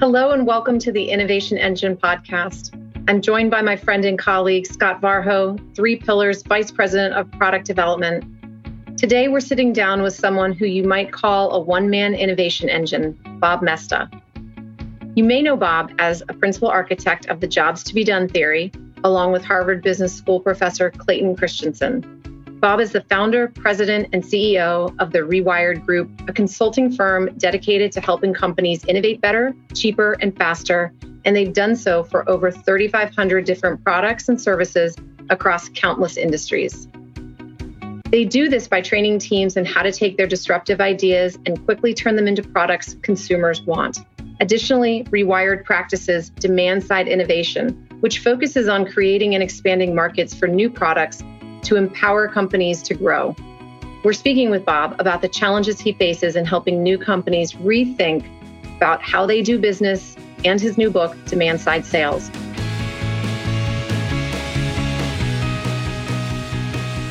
Hello, and welcome to the Innovation Engine podcast. I'm joined by my friend and colleague, Scott Varho, Three Pillars Vice President of Product Development. Today, we're sitting down with someone who you might call a one man innovation engine, Bob Moesta. You may know Bob as a principal architect of the Jobs to Be Done theory, along with Harvard Business School professor Clayton Christensen. Bob is the founder, president, and CEO of the Rewired Group, a consulting firm dedicated to helping companies innovate better, cheaper, and faster. And they've done so for over 3,500 different products and services across countless industries. They do this by training teams in how to take their disruptive ideas and quickly turn them into products consumers want. Additionally, Rewired practices demand side innovation, which focuses on creating and expanding markets for new products to empower companies to grow. We're speaking with Bob about the challenges he faces in helping new companies rethink about how they do business and his new book, Demand Side Sales.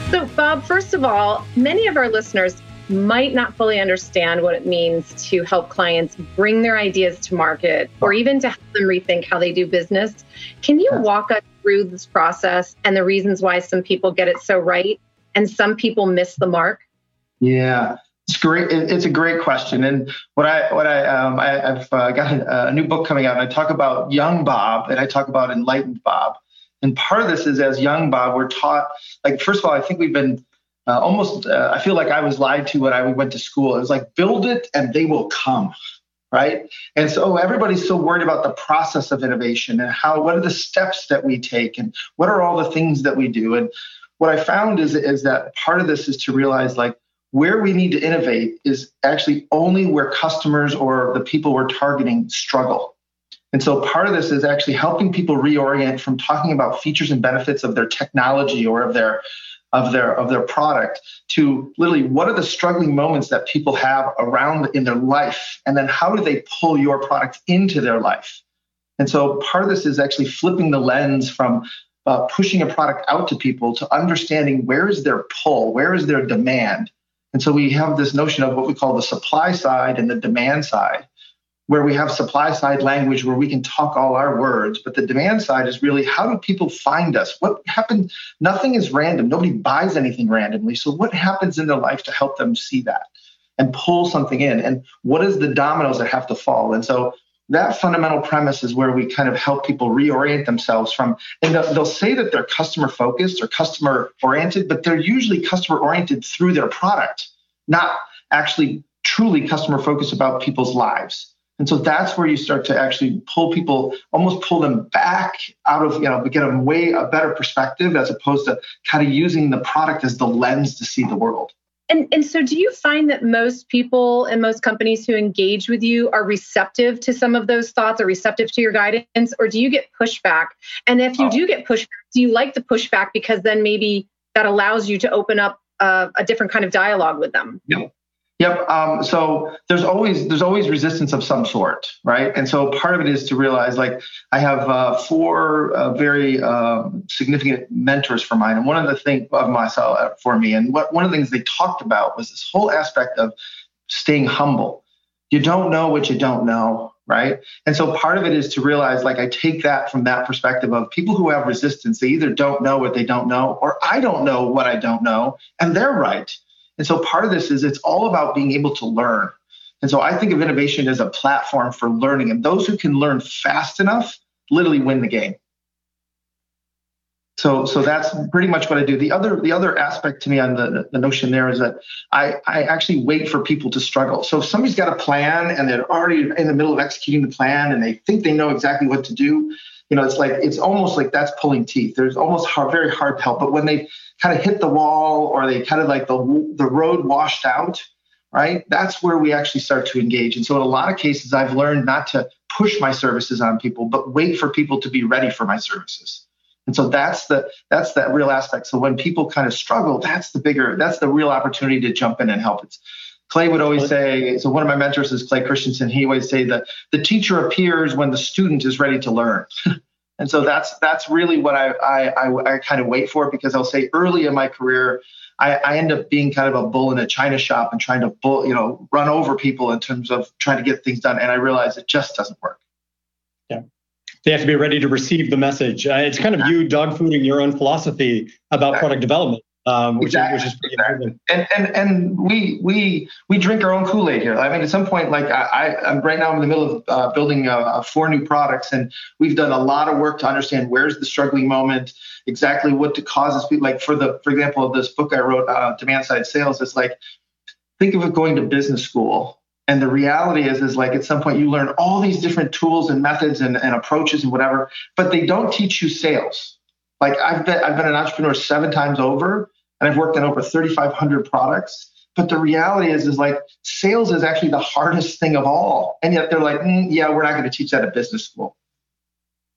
So, Bob, first of all, many of our listeners might not fully understand what it means to help clients bring their ideas to market or even to help them rethink how they do business. Can you walk us through this process and the reasons why some people get it so right and some people miss the mark? Yeah, it's great. It's a great question. And what I what I um, I, have uh, got a, a, new book coming out, and I talk about young Bob, and I talk about enlightened Bob. And part of this is as young Bob, we're taught like first of all, I think we've been uh, almost. Uh, I feel like I was lied to when I went to school. It was like build it and they will come right? And so oh, everybody's so worried about the process of innovation and how what are the steps that we take and what are all the things that we do. And what I found is is that part of this is to realize like where we need to innovate is actually only where customers or the people we're targeting struggle. And so part of this is actually helping people reorient from talking about features and benefits of their technology or of their of their of their product to literally what are the struggling moments that people have around in their life? And then how do they pull your product into their life? And so part of this is actually flipping the lens from uh, pushing a product out to people to understanding where is their pull where is their demand. And so we have this notion of what we call the supply side and the demand side where we have supply side language where we can talk all our words but the demand side is really how do people find us? What happens nothing is random. Nobody buys anything randomly. So what happens in their life to help them see that and pull something in? And what is the dominoes that have to fall? And so that fundamental premise is where we kind of help people reorient themselves from and they'll, they'll say that they're customer focused or customer oriented but they're usually customer oriented through their product not actually truly customer focused about people's lives and so that's where you start to actually pull people, almost pull them back out of, you know, get them way a better perspective as opposed to kind of using the product as the lens to see the world. And, and so do you find that most people and most companies who engage with you are receptive to some of those thoughts or receptive to your guidance, or do you get pushback? And if you oh. do get pushback, do you like the pushback because then maybe that allows you to open up a, a different kind of dialogue with them? Yeah. Yep. Um, so there's always there's always resistance of some sort, right? And so part of it is to realize like I have uh, four uh, very uh, significant mentors for mine, and one of the things of myself uh, for me, and what one of the things they talked about was this whole aspect of staying humble. You don't know what you don't know, right? And so part of it is to realize like I take that from that perspective of people who have resistance. They either don't know what they don't know, or I don't know what I don't know, and they're right and so part of this is it's all about being able to learn. And so I think of innovation as a platform for learning. And those who can learn fast enough literally win the game. So, so that's pretty much what I do. The other, the other aspect to me on the, the notion there is that I, I actually wait for people to struggle. So if somebody's got a plan and they're already in the middle of executing the plan and they think they know exactly what to do, you know, it's like it's almost like that's pulling teeth. There's almost hard, very hard help. But when they kind of hit the wall or they kind of like the the road washed out, right? That's where we actually start to engage. And so in a lot of cases, I've learned not to push my services on people, but wait for people to be ready for my services. And so that's the that's that real aspect. So when people kind of struggle, that's the bigger, that's the real opportunity to jump in and help. It's Clay would always say, so one of my mentors is Clay Christensen. He always say that the teacher appears when the student is ready to learn. and so that's that's really what I, I, I, I kind of wait for because I'll say early in my career, I, I, end up being kind of a bull in a china shop and trying to bull, you know, run over people in terms of trying to get things done. And I realize it just doesn't work. Yeah. They have to be ready to receive the message. Uh, it's kind of you dog fooding your own philosophy about exactly. product development. Um, which, exactly. is, which is pretty exactly. And, and and we we we drink our own Kool Aid here. I mean, at some point, like I, I am right now I'm in the middle of uh, building uh, four new products, and we've done a lot of work to understand where's the struggling moment, exactly what to causes people. Like for the for example, this book I wrote, uh, Demand Side Sales. It's like think of it going to business school and the reality is, is like at some point you learn all these different tools and methods and, and approaches and whatever, but they don't teach you sales. Like I've been, I've been an entrepreneur seven times over, and I've worked on over 3,500 products. But the reality is, is like sales is actually the hardest thing of all, and yet they're like, mm, yeah, we're not going to teach that at business school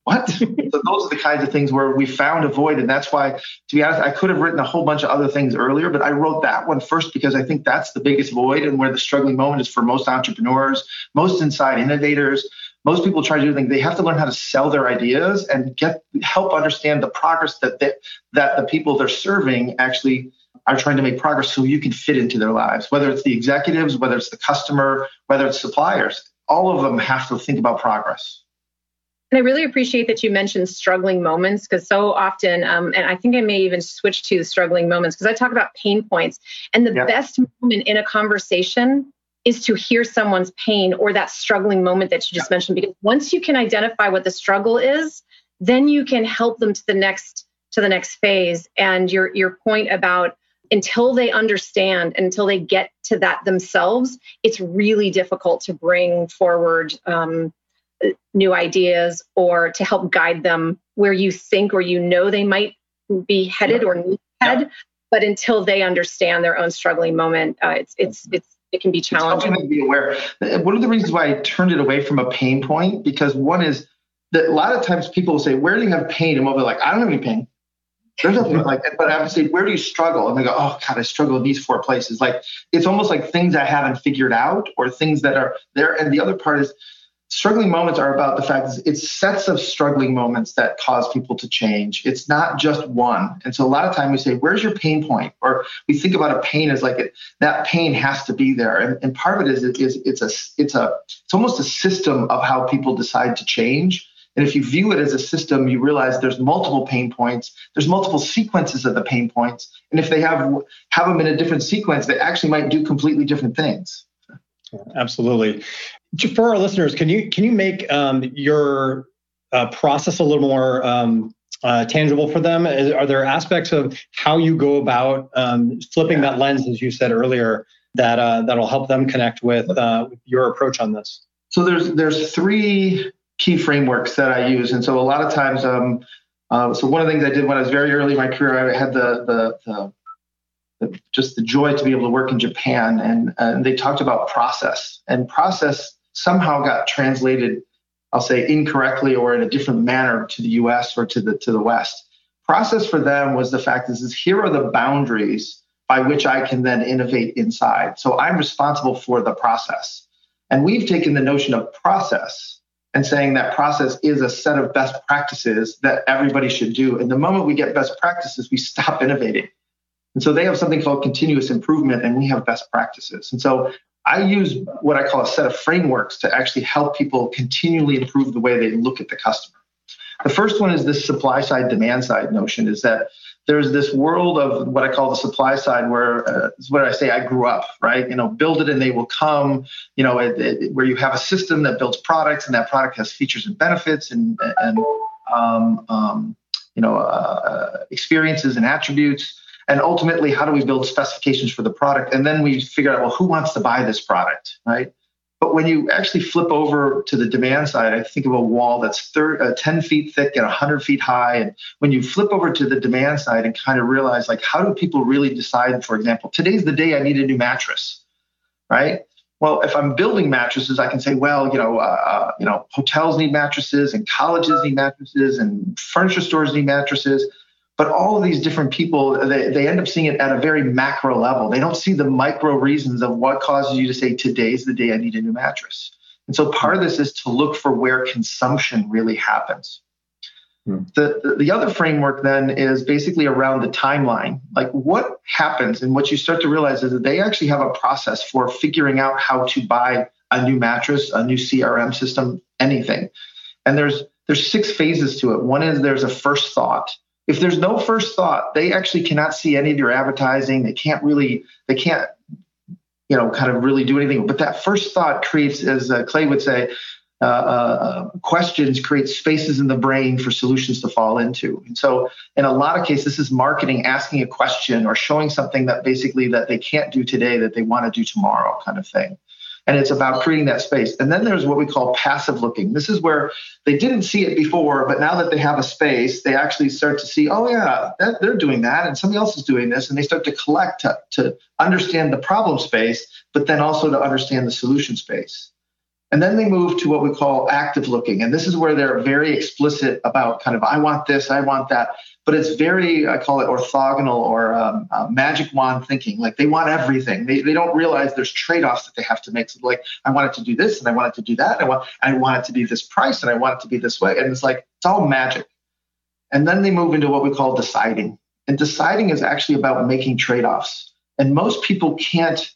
what? so those are the kinds of things where we found a void. And that's why, to be honest, I could have written a whole bunch of other things earlier, but I wrote that one first because I think that's the biggest void and where the struggling moment is for most entrepreneurs, most inside innovators. Most people try to do things. They have to learn how to sell their ideas and get help understand the progress that they, that the people they're serving actually are trying to make progress so you can fit into their lives. Whether it's the executives, whether it's the customer, whether it's suppliers, all of them have to think about progress. And I really appreciate that you mentioned struggling moments because so often, um, and I think I may even switch to struggling moments because I talk about pain points. And the best moment in a conversation is to hear someone's pain or that struggling moment that you just mentioned. Because once you can identify what the struggle is, then you can help them to the next to the next phase. And your your point about until they understand, until they get to that themselves, it's really difficult to bring forward um, new ideas or to help guide them where you think or you know they might be headed or need head. But until they understand their own struggling moment, uh, it's it's it's it can be challenging. to be aware. One of the reasons why I turned it away from a pain point because one is that a lot of times people will say, "Where do you have pain?" And we'll be like, "I don't have any pain." There's nothing mm-hmm. like that. But I would say, "Where do you struggle?" And they go, "Oh God, I struggle in these four places." Like it's almost like things I haven't figured out or things that are there. And the other part is struggling moments are about the fact that it's sets of struggling moments that cause people to change. It's not just one. And so a lot of time we say, where's your pain point? Or we think about a pain as like it, that pain has to be there. And, and part of it is, is it's a it's a it's almost a system of how people decide to change. And if you view it as a system, you realize there's multiple pain points. There's multiple sequences of the pain points. And if they have have them in a different sequence, they actually might do completely different things. Absolutely for our listeners, can you can you make um, your uh, process a little more um, uh, tangible for them? Are there aspects of how you go about um, flipping that lens, as you said earlier, that uh, that'll help them connect with, uh, your approach on this? So there's there's three key frameworks that I use, and so a lot of times, um, uh, so one of the things I did when I was very early in my career, I had the the, the just the joy to be able to work in Japan, and, and they talked about process. And process somehow got translated, I'll say incorrectly or in a different manner to the US or to the to the West. Process for them was the fact is, is here are the boundaries by which I can then innovate inside. So I'm responsible for the process. And we've taken the notion of process and saying that process is a set of best practices that everybody should do. And the moment we get best practices, we stop innovating. And so they have something called continuous improvement, and we have best practices. And so I use what I call a set of frameworks to actually help people continually improve the way they look at the customer. The first one is this supply side, demand side notion is that there's this world of what I call the supply side where uh, is where I say I grew up, right? You know, build it and they will come, you know, it, it, where you have a system that builds products and that product has features and benefits and, and um, um, you know, uh, experiences and attributes and ultimately how do we build specifications for the product? And then we figure out well who wants to buy this product right? But when you actually flip over to the demand side i think of a wall that's 30, uh, 10 feet thick and 100 feet high. And when you flip over to the demand side and kind of realize like how do people really decide for example today's the day i need a new mattress right? Well, if I'm building mattresses, I can say, well, you know, uh, uh you know, hotels need mattresses, and colleges need mattresses, and furniture stores need mattresses. But all of these different people, they, they end up seeing it at a very macro level. They don't see the micro reasons of what causes you to say, today's the day I need a new mattress. And so part of this is to look for where consumption really happens. Hmm. The, the other framework then is basically around the timeline. Like what happens, and what you start to realize is that they actually have a process for figuring out how to buy a new mattress, a new CRM system, anything. And there's there's six phases to it. One is there's a first thought. If there's no first thought, they actually cannot see any of your advertising. They can't really, they can't, you know, kind of really do anything. But that first thought creates, as uh, Clay would say, uh, uh, questions create spaces in the brain for solutions to fall into. And so, in a lot of cases, this is marketing asking a question or showing something that basically that they can't do today that they want to do tomorrow, kind of thing and it's about creating that space. And then there's what we call passive looking. This is where they didn't see it before, but now that they have a space, they actually start to see, oh yeah, that, they're doing that, and somebody else is doing this, and they start to collect to, to understand the problem space, but then also to understand the solution space. And then they move to what we call active looking. And this is where they're very explicit about kind of, I want this, I want that but it's very I call it orthogonal or um, uh, magic wand thinking. Like they want everything. They, they don't realize there's trade-offs that they have to make. So like I want it to do this and I want it to do that. And I want I want it to be this price and I want it to be this way. And it's like it's all magic. And then they move into what we call deciding. And deciding is actually about making trade-offs. And most people can't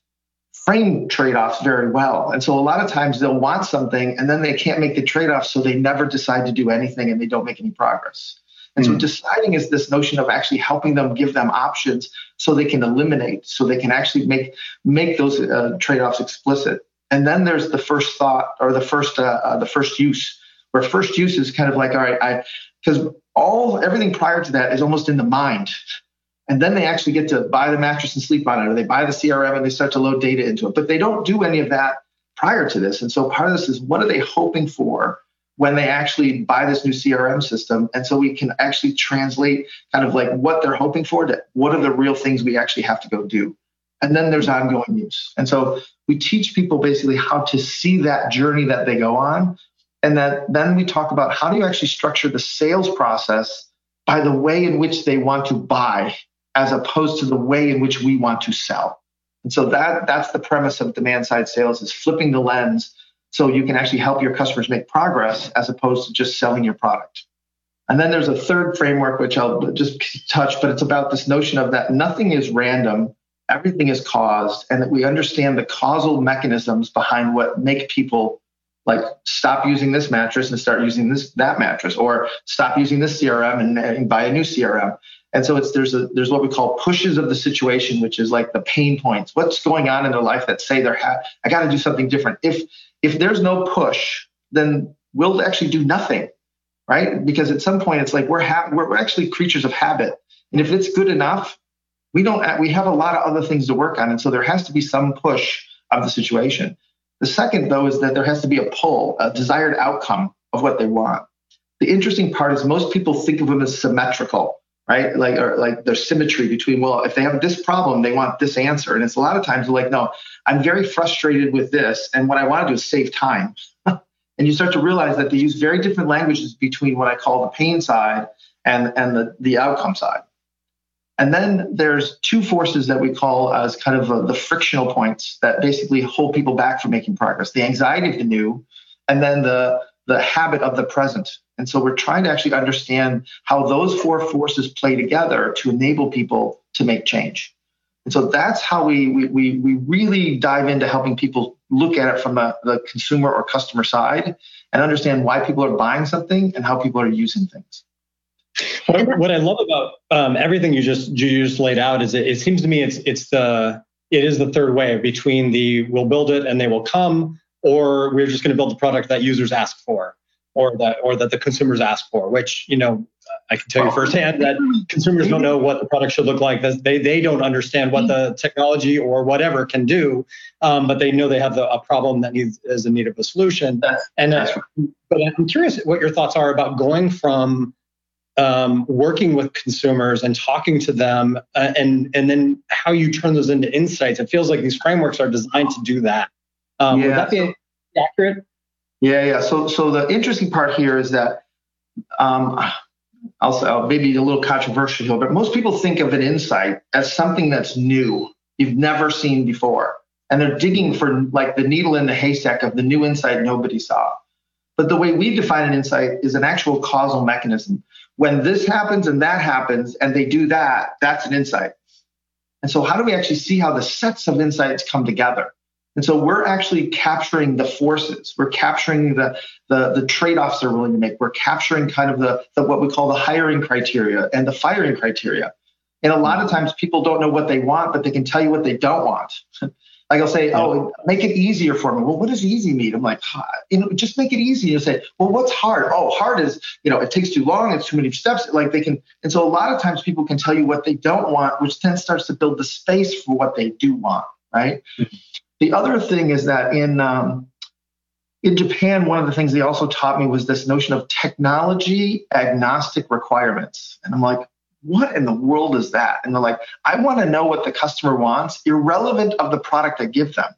frame trade-offs very well. And so a lot of times they'll want something and then they can't make the trade-off, so they never decide to do anything and they don't make any progress. And mm. so hmm. deciding is this notion of actually helping them give them options so they can eliminate, so they can actually make make those uh, trade-offs explicit. And then there's the first thought or the first uh, uh, the first use, where first use is kind of like all right, I because all everything prior to that is almost in the mind. And then they actually get to buy the mattress and sleep on it, or they buy the CRM and they start to load data into it. But they don't do any of that prior to this. And so part of this is what are they hoping for when they actually buy this new CRM system. And so we can actually translate kind of like what they're hoping for to what are the real things we actually have to go do. And then there's ongoing use. And so we teach people basically how to see that journey that they go on. And that then we talk about how do you actually structure the sales process by the way in which they want to buy as opposed to the way in which we want to sell. And so that that's the premise of demand side sales is flipping the lens so you can actually help your customers make progress as opposed to just selling your product. And then there's a third framework, which I'll just touch, but it's about this notion of that nothing is random, everything is caused, and that we understand the causal mechanisms behind what make people like stop using this mattress and start using this that mattress, or stop using this CRM and, and buy a new CRM. And so it's there's a there's what we call pushes of the situation, which is like the pain points. What's going on in their life that say they're ha- I got to do something different. If if there's no push, then we'll actually do nothing, right? Because at some point it's like we're ha- we're actually creatures of habit, and if it's good enough, we don't we have a lot of other things to work on, and so there has to be some push of the situation. The second though is that there has to be a pull, a desired outcome of what they want. The interesting part is most people think of them as symmetrical right? Like, or like there's symmetry between, well, if they have this problem, they want this answer. And it's a lot of times like, no, I'm very frustrated with this. And what I want to do is save time. and you start to realize that they use very different languages between what I call the pain side and, and the, the outcome side. And then there's two forces that we call as kind of a, the frictional points that basically hold people back from making progress the anxiety of the new, and then the, the habit of the present. And so we're trying to actually understand how those four forces play together to enable people to make change. And so that's how we, we, we, we really dive into helping people look at it from the, the consumer or customer side and understand why people are buying something and how people are using things. What, what I love about um, everything you just you just laid out is it, it seems to me it's it's the it is the third way between the we'll build it and they will come or we're just going to build the product that users ask for or that or that the consumers ask for which you know i can tell you firsthand that consumers don't know what the product should look like. They, they don't understand what the technology or whatever can do um, but they know they have the, a problem that needs is in need of a solution. And uh, but i'm curious what your thoughts are about going from um, working with consumers and talking to them uh, and and then how you turn those into insights. It feels like these frameworks are designed to do that um, yeah. would that be accurate yeah, yeah. So, so the interesting part here is that um, I'll say uh, maybe a little controversial here, but most people think of an insight as something that's new, you've never seen before, and they're digging for like the needle in the haystack of the new insight nobody saw. But the way we define an insight is an actual causal mechanism. When this happens and that happens, and they do that, that's an insight. And so, how do we actually see how the sets of insights come together? And so we're actually capturing the forces. We're capturing the, the, the trade-offs they're willing to make. We're capturing kind of the, the what we call the hiring criteria and the firing criteria. And a lot of times people don't know what they want, but they can tell you what they don't want. like I'll say, oh, make it easier for me. Well, what does easy mean? I'm like, you know, just make it easy. You say, well, what's hard? Oh, hard is, you know, it takes too long. It's too many steps. Like they can, and so a lot of times people can tell you what they don't want, which then starts to build the space for what they do want, right? Mm-hmm. The other thing is that in um, in Japan, one of the things they also taught me was this notion of technology agnostic requirements. And I'm like, what in the world is that? And they're like, I want to know what the customer wants, irrelevant of the product I give them.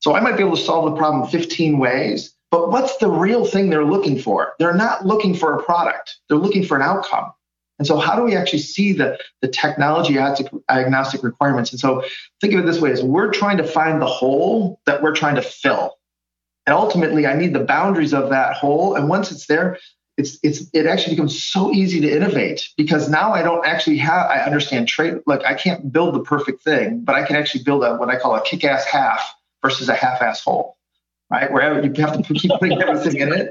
So I might be able to solve the problem 15 ways, but what's the real thing they're looking for? They're not looking for a product, they're looking for an outcome. And so, how do we actually see the, the technology agnostic requirements? And so, think of it this way: as we're trying to find the hole that we're trying to fill, and ultimately, I need the boundaries of that hole. And once it's there, it's it's it actually becomes so easy to innovate because now I don't actually have I understand trade. Like I can't build the perfect thing, but I can actually build a what I call a kick-ass half versus a half-ass hole, right? Where you have to keep putting everything in it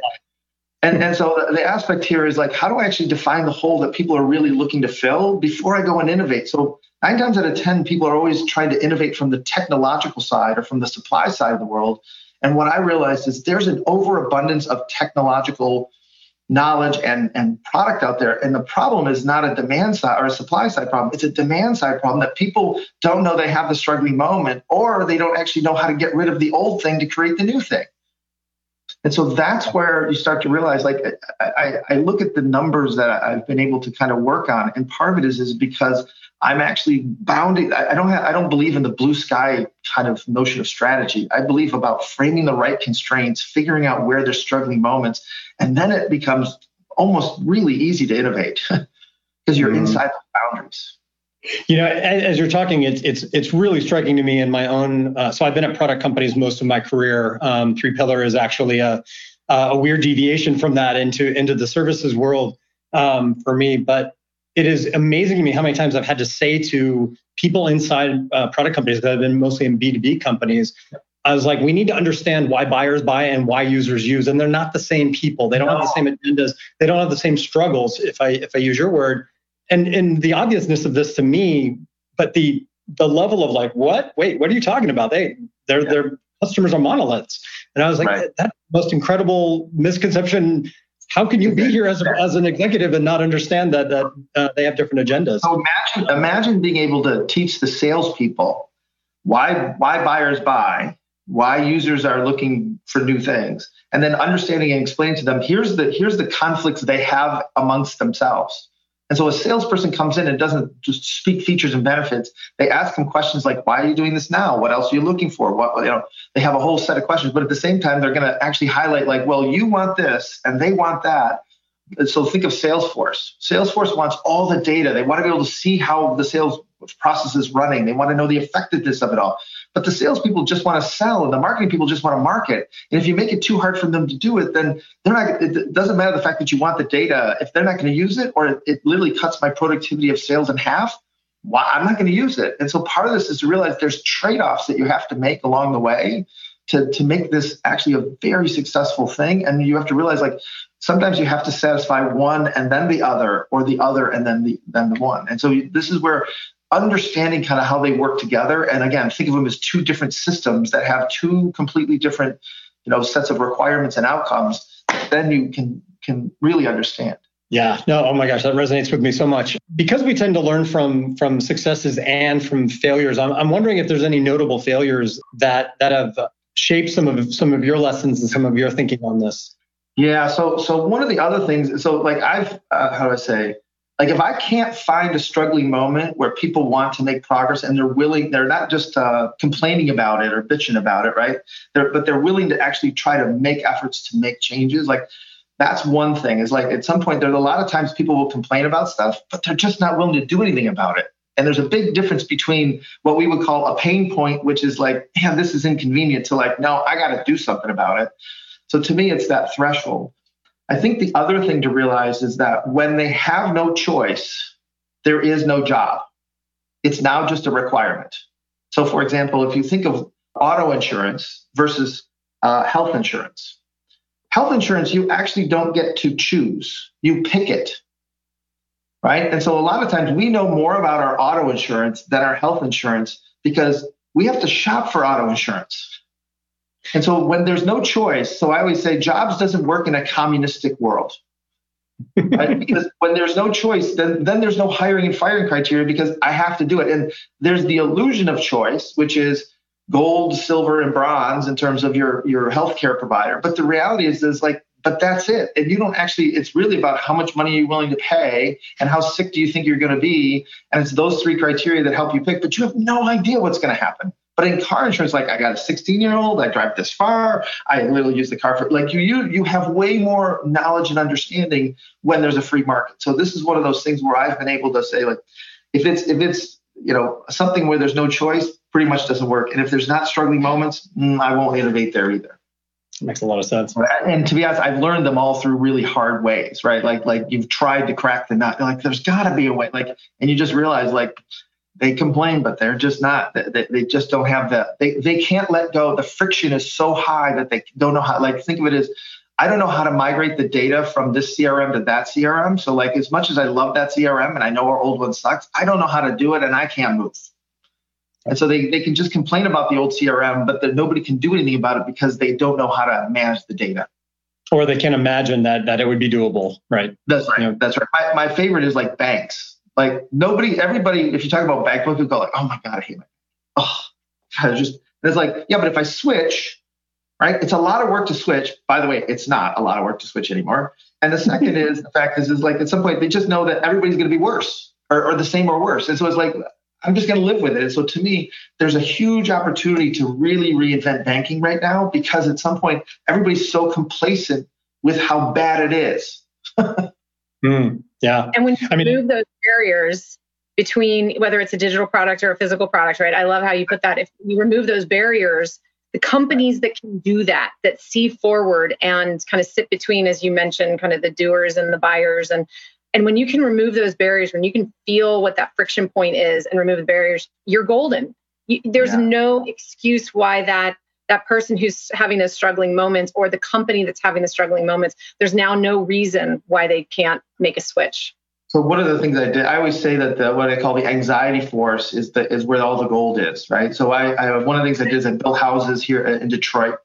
and, and so the, aspect here is like, how do I actually define the hole that people are really looking to fill before I go and innovate? So nine times out of 10, people are always trying to innovate from the technological side or from the supply side of the world. And what I realized is there's an overabundance of technological knowledge and, and product out there. And the problem is not a demand side or a supply side problem. It's a demand side problem that people don't know they have the struggling moment or they don't actually know how to get rid of the old thing to create the new thing. And so that's where you start to realize, like, I, I, look at the numbers that I've been able to kind of work on, and part of it is is because I'm actually bounding. I don't have, I don't believe in the blue sky kind of notion of strategy. I believe about framing the right constraints, figuring out where there's struggling moments, and then it becomes almost really easy to innovate because you're mm. inside the boundaries. You know, as, as, you're talking, it's it's it's really striking to me in my own. Uh, so I've been at product companies most of my career. Um, Three Pillar is actually a a weird deviation from that into into the services world um, for me. But it is amazing to me how many times I've had to say to people inside uh, product companies that have been mostly in B2B companies, I was like, we need to understand why buyers buy and why users use, and they're not the same people. They don't no. have the same agendas. They don't have the same struggles. If I if I use your word, and and the obviousness of this to me, but the the level of like, what? Wait, what are you talking about? They their yeah. their customers are monoliths, and I was like, right. that's the most incredible misconception. How can you be here as, a, as an executive and not understand that that uh, they have different agendas? So imagine imagine being able to teach the salespeople why why buyers buy, why users are looking for new things, and then understanding and explaining to them here's the here's the conflicts they have amongst themselves and so a salesperson comes in and doesn't just speak features and benefits. They ask them questions like, why are you doing this now? What else are you looking for? What, you know, they have a whole set of questions, but at the same time, they're going to actually highlight like, well, you want this and they want that. So think of Salesforce. Salesforce wants all the data. They want to be able to see how the sales process is running. They want to know the effectiveness of it all. But the salespeople just want to sell, and the marketing people just want to market. And if you make it too hard for them to do it, then they're not. It doesn't matter the fact that you want the data. If they're not going to use it, or it literally cuts my productivity of sales in half, why I'm not going to use it. And so part of this is to realize there's trade-offs that you have to make along the way to to make this actually a very successful thing. And you have to realize like sometimes you have to satisfy one and then the other, or the other and then the then the one. And so this is where understanding kind of how they work together. And again think of them as two different systems that have two completely different you know sets of requirements and outcomes then you can can really understand. Yeah. No oh my gosh that resonates with me so much. Because we tend to learn from from successes and from failures i'm, I'm wondering if there's any notable failures that that have shaped some of some of your lessons and some of your thinking on this. Yeah. So so one of the other things so like i've uh, how do i say like if I can't find a struggling moment where people want to make progress and they're willing, they're not just uh, complaining about it or bitching about it, right? They're, but they're willing to actually try to make efforts to make changes. Like that's one thing. Is like at some point there's a lot of times people will complain about stuff, but they're just not willing to do anything about it. And there's a big difference between what we would call a pain point, which is like, man, this is inconvenient, to like, no, I got to do something about it. So to me, it's that threshold. I think the other thing to realize is that when they have no choice, there is no job. It's now just a requirement. So, for example, if you think of auto insurance versus uh, health insurance. Health insurance, you actually don't get to choose, you pick it. Right. And so a lot of times we know more about our auto insurance than our health insurance because we have to shop for auto insurance. And so when there's no choice, so I always say jobs doesn't work in a communistic world. right? Because when there's no choice, then then there's no hiring and firing criteria because I have to do it. And there's the illusion of choice, which is gold, silver, and bronze in terms of your your healthcare provider. But the reality is, is like, but that's it. And you don't actually. It's really about how much money you're willing to pay and how sick do you think you're going to be. And it's those three criteria that help you pick. But you have no idea what's going to happen. But in car insurance, like I got a 16 year old, I drive this far, I literally use the car for like you you you have way more knowledge and understanding when there's a free market. So this is one of those things where I've been able to say like if it's if it's you know something where there's no choice, pretty much doesn't work. And if there's not struggling moments, mm, I won't innovate there either. Makes a lot of sense. And to be honest, I've learned them all through really hard ways, right? Like like you've tried to crack the nut. Like there's got to be a way. Like and you just realize like they complain, but they're just not. They, they just don't have that. They they can't let go. The friction is so high that they don't know how. Like think of it as I don't know how to migrate the data from this CRM to that CRM. So like as much as I love that CRM and I know our old one sucks, I don't know how to do it and I can't move. And so they, they can just complain about the old CRM, but that nobody can do anything about it because they don't know how to manage the data. Or they can't imagine that that it would be doable, right? That's right. You know, That's right. My, my favorite is like banks. Like nobody, everybody, if you talk about bank book, you go like, oh my God, I hate my Oh, God, just it's like, yeah, but if I switch, right? It's a lot of work to switch. By the way, it's not a lot of work to switch anymore. And the second is the fact is, is like at some point they just know that everybody's going to be worse or, or the same or worse. And so it's like, I'm just going to live with it. And so to me, there's a huge opportunity to really reinvent banking right now because at some point everybody's so complacent with how bad it is. mm, yeah. And when you I mean, move those barriers between whether it's a digital product or a physical product, right? I love how you put that. If you remove those barriers, the companies that can do that, that see forward and kind of sit between, as you mentioned, kind of the doers and the buyers and and when you can remove those barriers, when you can feel what that friction point is and remove the barriers, you're golden. You, there's yeah. no excuse why that that person who's having those struggling moments or the company that's having the struggling moments, there's now no reason why they can't make a switch. So one of the things I did, I always say that the, what I call the anxiety force is the is where all the gold is, right? So I, I one of the things I did is I built houses here in Detroit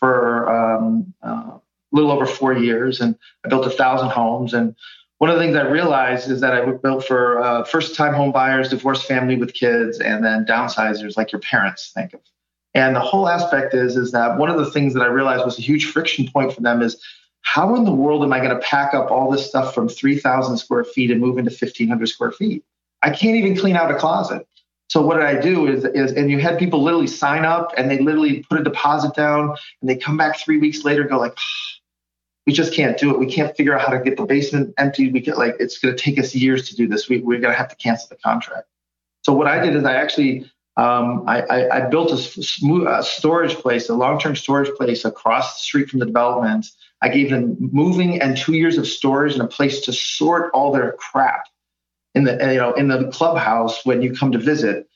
for um, uh, a little over four years, and I built a thousand homes. And one of the things I realized is that I built for uh, first-time home buyers, divorced family with kids, and then downsizers like your parents think of. And the whole aspect is is that one of the things that I realized was a huge friction point for them is how in the world am I going to pack up all this stuff from 3,000 square feet and move into 1,500 square feet? I can't even clean out a closet. So what did I do is, is and you had people literally sign up and they literally put a deposit down and they come back three weeks later and go like, ah, we just can't do it. We can't figure out how to get the basement empty. We get like it's going to take us years to do this. We, we're going to have to cancel the contract. So what I did is I actually um, I, I, I, built a, a storage place, a long-term storage place across the street from the development. I gave them moving and two years of storage and a place to sort all their crap in the you know in the clubhouse when you come to visit.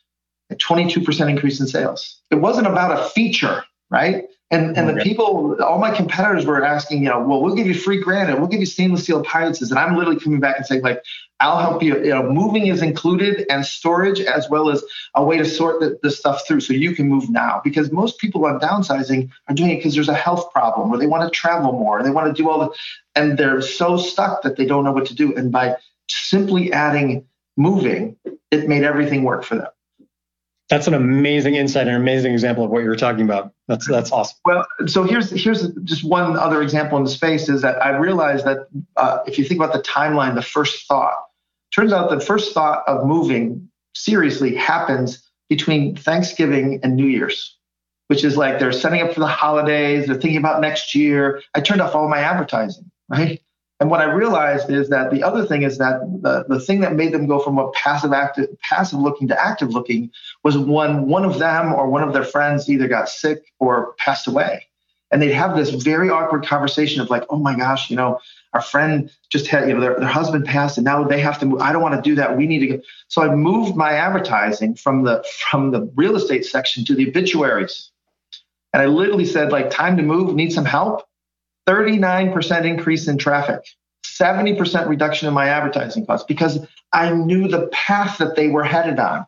A 22% increase in sales. It wasn't about a feature, right? And and the people, all my competitors were asking, you know, well, we'll give you free granite, we'll give you stainless steel appliances, and I'm literally coming back and saying, like, I'll help you. You know, moving is included and storage as well as a way to sort the, the stuff through, so you can move now. Because most people on downsizing are doing it because there's a health problem, or they want to travel more, or they want to do all the, and they're so stuck that they don't know what to do. And by simply adding moving, it made everything work for them. That's an amazing insight and amazing example of what you were talking about. That's that's awesome. Well, so here's here's just one other example in the space is that I realized that uh, if you think about the timeline, the first thought turns out the first thought of moving seriously happens between Thanksgiving and New Year's, which is like they're setting up for the holidays, they're thinking about next year. I turned off all my advertising, right? And what I realized is that the other thing is that the, the thing that made them go from a passive active passive looking to active looking was when one of them or one of their friends either got sick or passed away. And they'd have this very awkward conversation of like, oh my gosh, you know, our friend just had, you know, their, their husband passed and now they have to move. I don't want to do that. We need to go. So I moved my advertising from the from the real estate section to the obituaries And I literally said, like, time to move, need some help. 39% increase in traffic, 70% reduction in my advertising costs because I knew the path that they were headed on.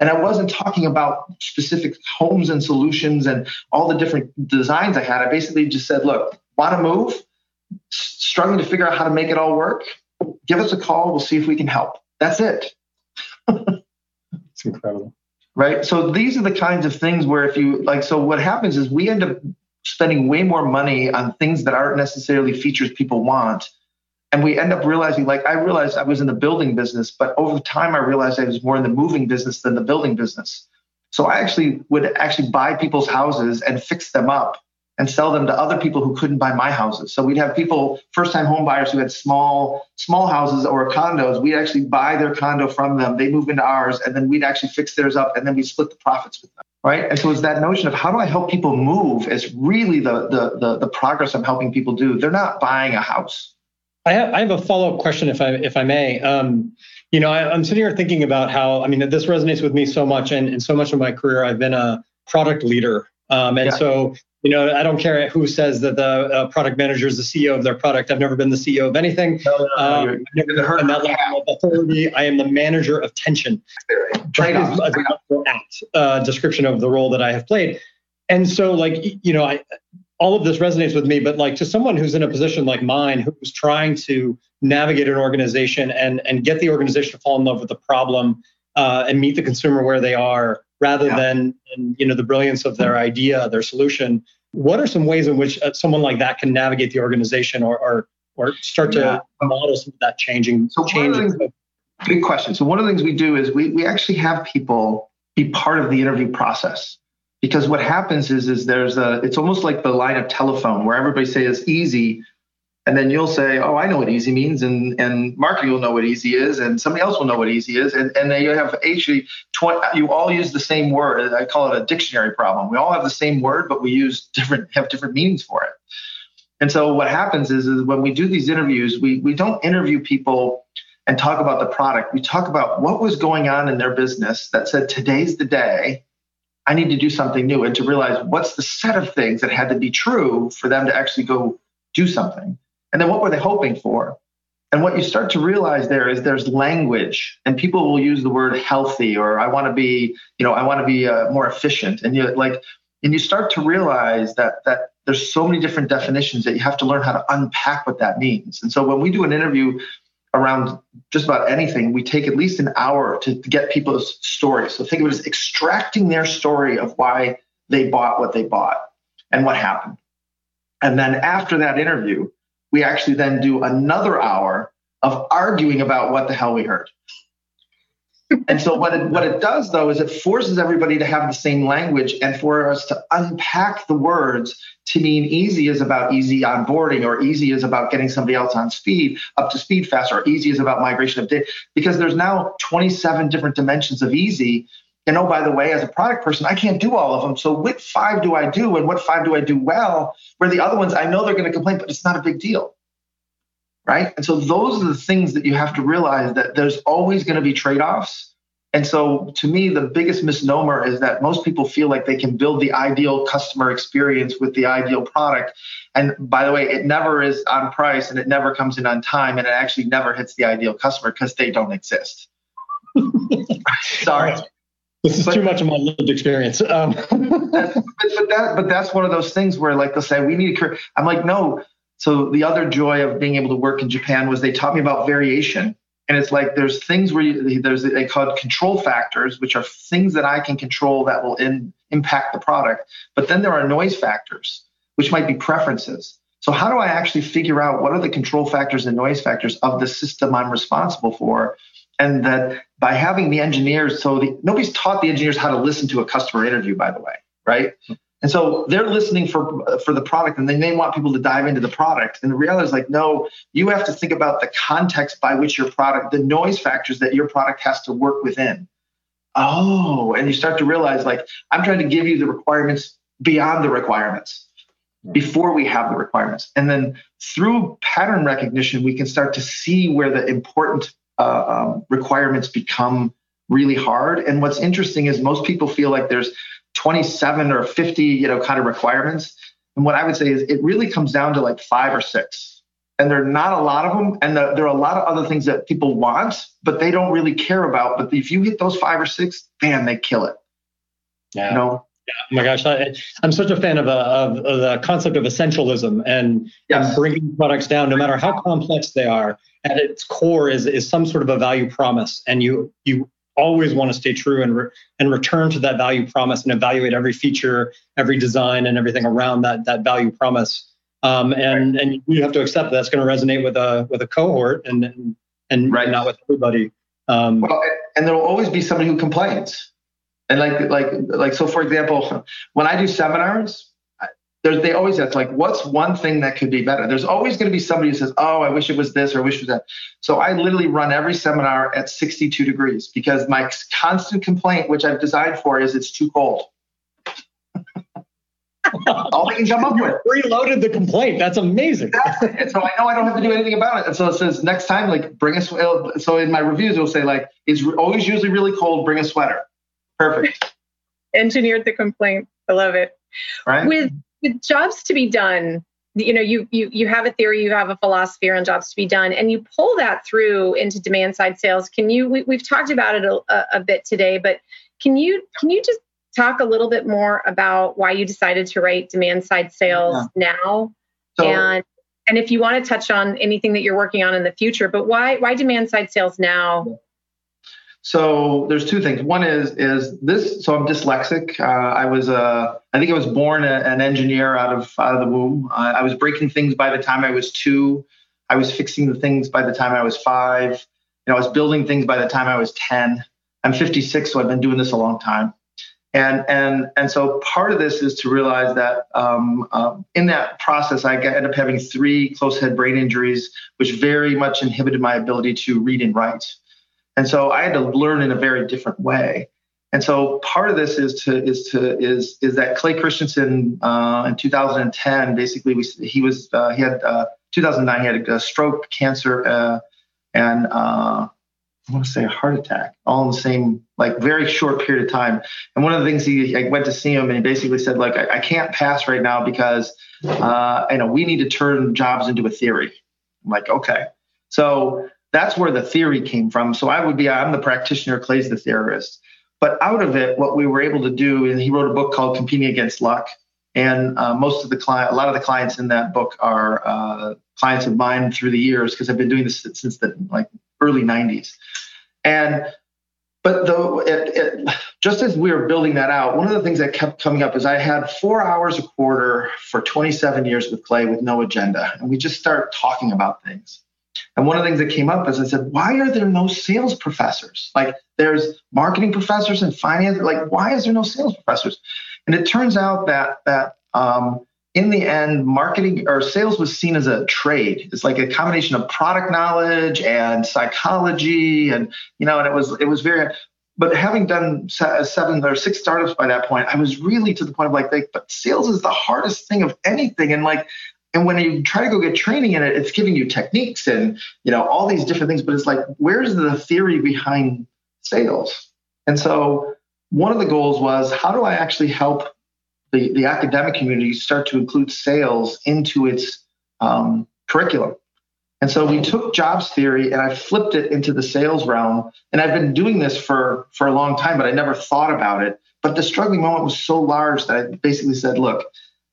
And I wasn't talking about specific homes and solutions and all the different designs I had. I basically just said, look, want to move, struggling to figure out how to make it all work, give us a call. We'll see if we can help. That's it. it's incredible. Right. So these are the kinds of things where if you like, so what happens is we end up spending way more money on things that aren't necessarily features people want. And we end up realizing, like, I realized I was in the building business, but over time I realized I was more in the moving business than the building business. So I actually would actually buy people's houses and fix them up and sell them to other people who couldn't buy my houses. So we'd have people, first-time home buyers who had small small houses or condos. We'd actually buy their condo from them. They move into ours, and then we'd actually fix theirs up, and then we split the profits with them. Right. And so it's that notion of how do I help people move is really the the the, the progress I'm helping people do. They're not buying a house. I have, I have a follow-up question, if I if I may. Um, you know, I, am sitting here thinking about how I mean this resonates with me so much, and, and so much of my career I've been a product leader, um, and yeah. so you know, I don't care who says that the uh, product manager is the CEO of their product. I've never been the CEO of anything. No, no, no, um, I've never been that level of authority. I am the manager of tension. Is a apt uh, description of the role that I have played. And so, like, you know, I, all of this resonates with me, but like to someone who's in a position like mine, who's trying to navigate an organization and and get the organization to fall in love with the problem uh, and meet the consumer where they are, rather yeah. than you know the brilliance of their idea, their solution. What are some ways in which uh, someone like that can navigate the organization or or, or start to model some of that changing so change? Good question. So one of the things we do is we we actually have people be part of the interview process because what happens is is there's a it's almost like the line of telephone where everybody says easy and then you'll say, "Oh, I know what easy means," and and marketing will know what easy is, and somebody else will know what easy is, and and then you have actually 20, you all use the same word. I call it a dictionary problem. We all have the same word, but we use different have different meanings for it. And so what happens is, is when we do these interviews, we we don't interview people and talk about the product. We talk about what was going on in their business that said today's the day. I need to do something new, and to realize what's the set of things that had to be true for them to actually go do something. And then what were they hoping for? And what you start to realize there is there's language, and people will use the word healthy or I want to be, you know, I want to be uh, more efficient. And you like, and you start to realize that that there's so many different definitions that you have to learn how to unpack what that means. And so when we do an interview around just about anything, we take at least an hour to get people's stories. So think of it as extracting their story of why they bought what they bought and what happened. And then after that interview, we actually then do another hour of arguing about what the hell we heard. and so what it, what it does though is it forces everybody to have the same language and for us to unpack the words to mean easy is about easy onboarding or easy is about getting somebody else on speed up to speed faster or easy is about migration of data because there's now 27 different dimensions of easy and oh, by the way, as a product person, I can't do all of them. So what five do I do and what five do I do well? Where the other ones, I know they're going to complain, but it's not a big deal. Right. And so those are the things that you have to realize that there's always going to be trade offs. And so to me, the biggest misnomer is that most people feel like they can build the ideal customer experience with the ideal product. And by the way, it never is on price and it never comes in on time and it actually never hits the ideal customer because they don't exist. Sorry. This is but, too much of my lived experience. Um. but, but, that, but that's one of those things where, like, they'll say, we need to. I'm like, no. So the other joy of being able to work in Japan was they taught me about variation. And it's like there's things where you, there's they called control factors, which are things that I can control that will in, impact the product. But then there are noise factors, which might be preferences. So how do I actually figure out what are the control factors and noise factors of the system I'm responsible for and that by having the engineers, so the, nobody's taught the engineers how to listen to a customer interview, by the way, right? And so they're listening for for the product, and then they want people to dive into the product. And the reality is like, no, you have to think about the context by which your product, the noise factors that your product has to work within. Oh, and you start to realize like, I'm trying to give you the requirements beyond the requirements before we have the requirements. And then through pattern recognition, we can start to see where the important uh, um, requirements become really hard. And what's interesting is most people feel like there's 27 or 50, you know, kind of requirements. And what I would say is it really comes down to like five or six. And there are not a lot of them. And the, there are a lot of other things that people want, but they don't really care about. But if you hit those five or six, man, they kill it. Yeah. You know? Oh my gosh, I, am such a fan of, a, of, of, the concept of essentialism and, yes. and, bringing products down, no matter how complex they are. At its core is is some sort of a value promise, and you you always want to stay true and re- and return to that value promise and evaluate every feature, every design, and everything around that that value promise. Um, and right. and you have to accept that that's going to resonate with a with a cohort and and, and right. not with everybody. Um, well, and there will always be somebody who complains. And like like like so, for example, when I do seminars, there's, they always ask like, what's one thing that could be better? There's always going to be somebody who says, oh, I wish it was this or I wish it was that. So I literally run every seminar at 62 degrees because my constant complaint, which I've designed for, is it's too cold. All they can come up with. Reloaded the complaint. That's amazing. and so I know I don't have to do anything about it. And so it says next time, like bring a sweater. So in my reviews, it'll say like, it's always usually really cold. Bring a sweater. Perfect. Engineered the complaint. I love it. Right. With with jobs to be done you know you you you have a theory you have a philosophy around jobs to be done and you pull that through into demand side sales can you we, have talked about it a, a, bit today but can you can you just talk a little bit more about why you decided to write demand side sales yeah. now so, and and if you want to touch on anything that you're working on in the future but why why demand side sales now so there's two things. One is is this. So I'm dyslexic. Uh, I was uh, I think I was born a, an engineer out of out of the womb. Uh, I was breaking things by the time I was two. I was fixing the things by the time I was five. You know, I was building things by the time I was ten. I'm 56, so I've been doing this a long time. And and and so part of this is to realize that um, uh, in that process, I ended up having three close head brain injuries, which very much inhibited my ability to read and write. And so I had to learn in a very different way. And so part of this is to is to is is that Clay Christensen uh, in 2010 basically we, he was uh, he had uh, 2009 he had a stroke, cancer, uh, and uh, I want to say a heart attack, all in the same like very short period of time. And one of the things he I went to see him and he basically said like I, I can't pass right now because uh, you know we need to turn jobs into a theory. I'm like okay, so that's where the theory came from. So I would be, I'm the practitioner, Clay's the theorist. But out of it, what we were able to do, and he wrote a book called Competing Against Luck. And uh, most of the client, a lot of the clients in that book are uh, clients of mine through the years because I've been doing this since the like early 90s. And but though it, it, just as we were building that out, one of the things that kept coming up is I had four hours a quarter for 27 years with Clay with no agenda, and we just start talking about things. And one of the things that came up is I said, why are there no sales professors? Like there's marketing professors and finance. Like why is there no sales professors? And it turns out that that um, in the end, marketing or sales was seen as a trade. It's like a combination of product knowledge and psychology, and you know, and it was it was very. But having done seven or six startups by that point, I was really to the point of like, like, but sales is the hardest thing of anything, and like and when you try to go get training in it, it's giving you techniques and you know all these different things. But it's like, where's the theory behind sales? And so one of the goals was, how do I actually help the, the academic community start to include sales into its um, curriculum? And so we took jobs theory and I flipped it into the sales realm. And I've been doing this for for a long time, but I never thought about it. But the struggling moment was so large that I basically said, look,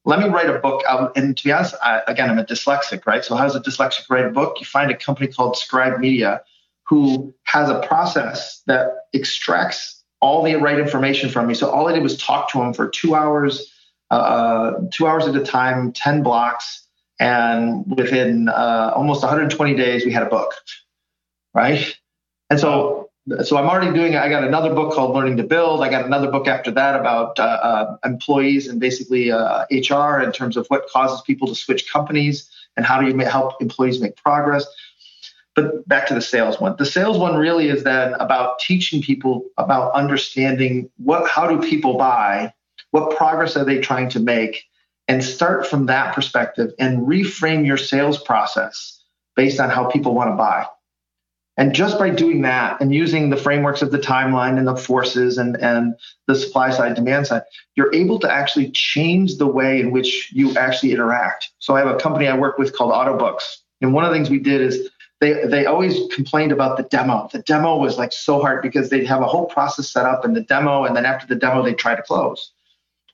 let me write a book. Um, and to be honest, I, again, I'm a dyslexic, right? So how does a dyslexic write a book? You find a company called Scribe Media who has a process that extracts all the right information from me. So all I did was talk to him for two hours, uh, uh two hours at a time, 10 blocks. And within uh, almost 120 days, we had a book, right? And so so I'm already doing. I got another book called Learning to Build. I got another book after that about uh, uh, employees and basically uh, HR in terms of what causes people to switch companies and how do you help employees make progress. But back to the sales one. The sales one really is then about teaching people about understanding what, how do people buy, what progress are they trying to make, and start from that perspective and reframe your sales process based on how people want to buy. And just by doing that and using the frameworks of the timeline and the forces and, and the supply side, demand side, you're able to actually change the way in which you actually interact. So I have a company I work with called Autobooks. And one of the things we did is they, they always complained about the demo. The demo was like so hard because they'd have a whole process set up in the demo. And then after the demo, they'd try to close.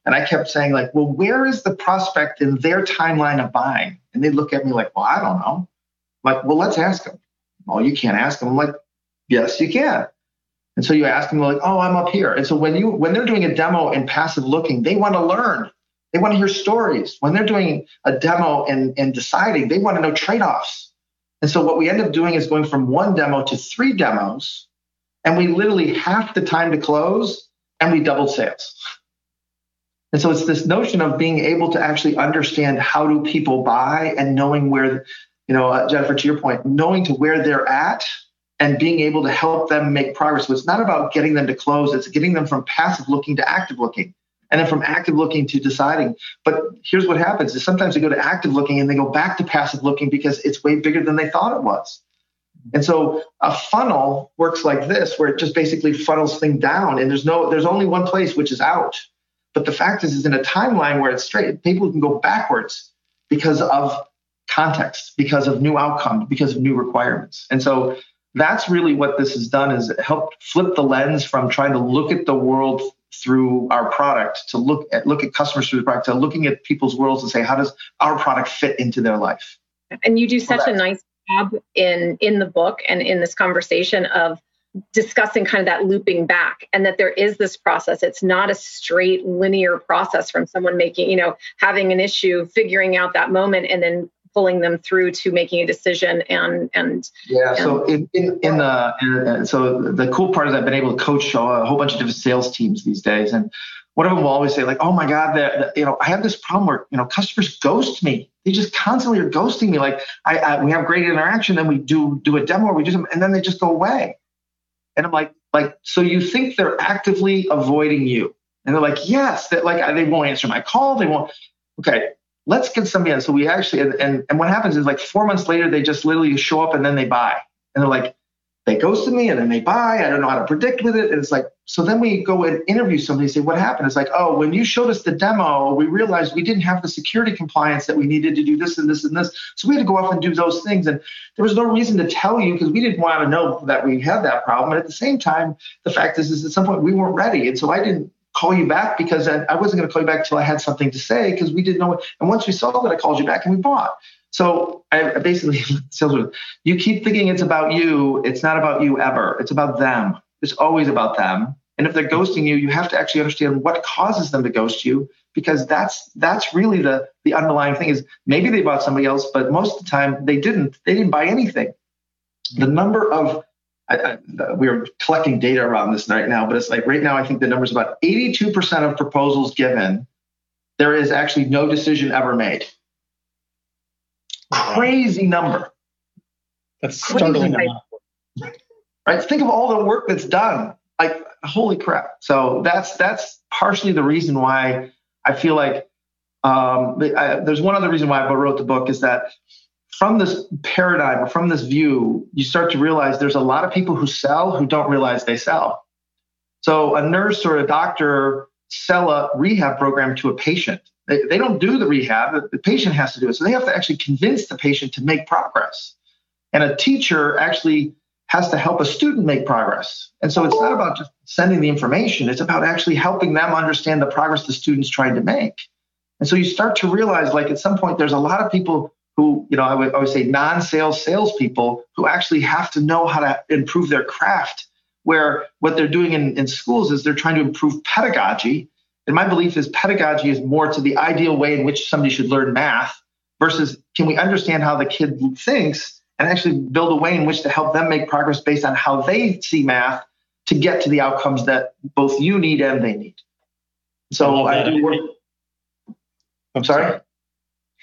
And I kept saying, like, well, where is the prospect in their timeline of buying? And they'd look at me like, well, I don't know. I'm like, well, let's ask them. Oh, you can't ask them. I'm like, yes, you can. And so you ask them, like, oh, I'm up here. And so when you when they're doing a demo and passive looking, they want to learn. They want to hear stories. When they're doing a demo and, and deciding, they want to know trade-offs. And so what we end up doing is going from one demo to three demos, and we literally half the time to close, and we double sales. And so it's this notion of being able to actually understand how do people buy and knowing where you know, uh, Jennifer, to your point, knowing to where they're at and being able to help them make progress. So it's not about getting them to close, it's getting them from passive looking to active looking. And then from active looking to deciding. But here's what happens is sometimes they go to active looking and they go back to passive looking because it's way bigger than they thought it was. And so a funnel works like this, where it just basically funnels things down, and there's no, there's only one place which is out. But the fact is, is in a timeline where it's straight, people can go backwards because of context because of new outcomes, because of new requirements. And so that's really what this has done is helped flip the lens from trying to look at the world through our product to look at look at customers through the product to looking at people's worlds and say how does our product fit into their life? And you do such a nice job in in the book and in this conversation of discussing kind of that looping back and that there is this process. It's not a straight linear process from someone making you know having an issue figuring out that moment and then pulling them through to making a decision and and. Yeah and, so in, in, in the in, uh, so the cool part is i've been able to coach a whole bunch of different sales teams these days and one of them will always say like oh my god that you know i have this problem where you know customers ghost me. They just constantly are ghosting me like I, I we have great interaction then we do do a demo we do something and then they just go away. And i'm like like so you think they're actively avoiding you? And they're like yes that like they won't answer my call they won't okay let's get somebody in. So we actually, and, and, and what happens is like four months later, they just literally show up and then they buy. And they're like, they ghosted me and then they buy. I don't know how to predict with it. And it's like, so then we go and interview somebody and say, what happened? It's like, oh, when you showed us the demo, we realized we didn't have the security compliance that we needed to do this and this and this. So we had to go off and do those things. And there was no reason to tell you because we didn't want to know that we had that problem. And at the same time, the fact is, is at some point we weren't ready. And so I didn't call you back because I, I wasn't going to call you back until I had something to say because we didn't know. What, and once we saw that, I called you back and we bought. So I, I basically, you keep thinking it's about you. It's not about you ever. It's about them. It's always about them. And if they're ghosting you, you have to actually understand what causes them to ghost you because that's that's really the the underlying thing is maybe they bought somebody else, but most of the time they didn't. They didn't buy anything. The number of I, I, we're collecting data around this right now, but it's like right now, I think the number is about 82% of proposals given, there is actually no decision ever made. Crazy number. That's Crazy startling. Right? Think of all the work that's done. Like, holy crap. So that's that's partially the reason why I feel like um, I, there's one other reason why I wrote the book is that from this paradigm or from this view, you start to realize there's a lot of people who sell who don't realize they sell. So a nurse or a doctor sell a rehab program to a patient. They, they don't do the rehab, the patient has to do it. So they have to actually convince the patient to make progress. And a teacher actually has to help a student make progress. And so it's not about just sending the information, it's about actually helping them understand the progress the student's trying to make. And so you start to realize, like, at some point, there's a lot of people who, you know, I would always say non-sales salespeople who actually have to know how to improve their craft. Where what they're doing in, in schools is they're trying to improve pedagogy. And my belief is pedagogy is more to the ideal way in which somebody should learn math versus can we understand how the kid thinks and actually build a way in which to help them make progress based on how they see math to get to the outcomes that both you need and they need. So I, I do work. I'm sorry.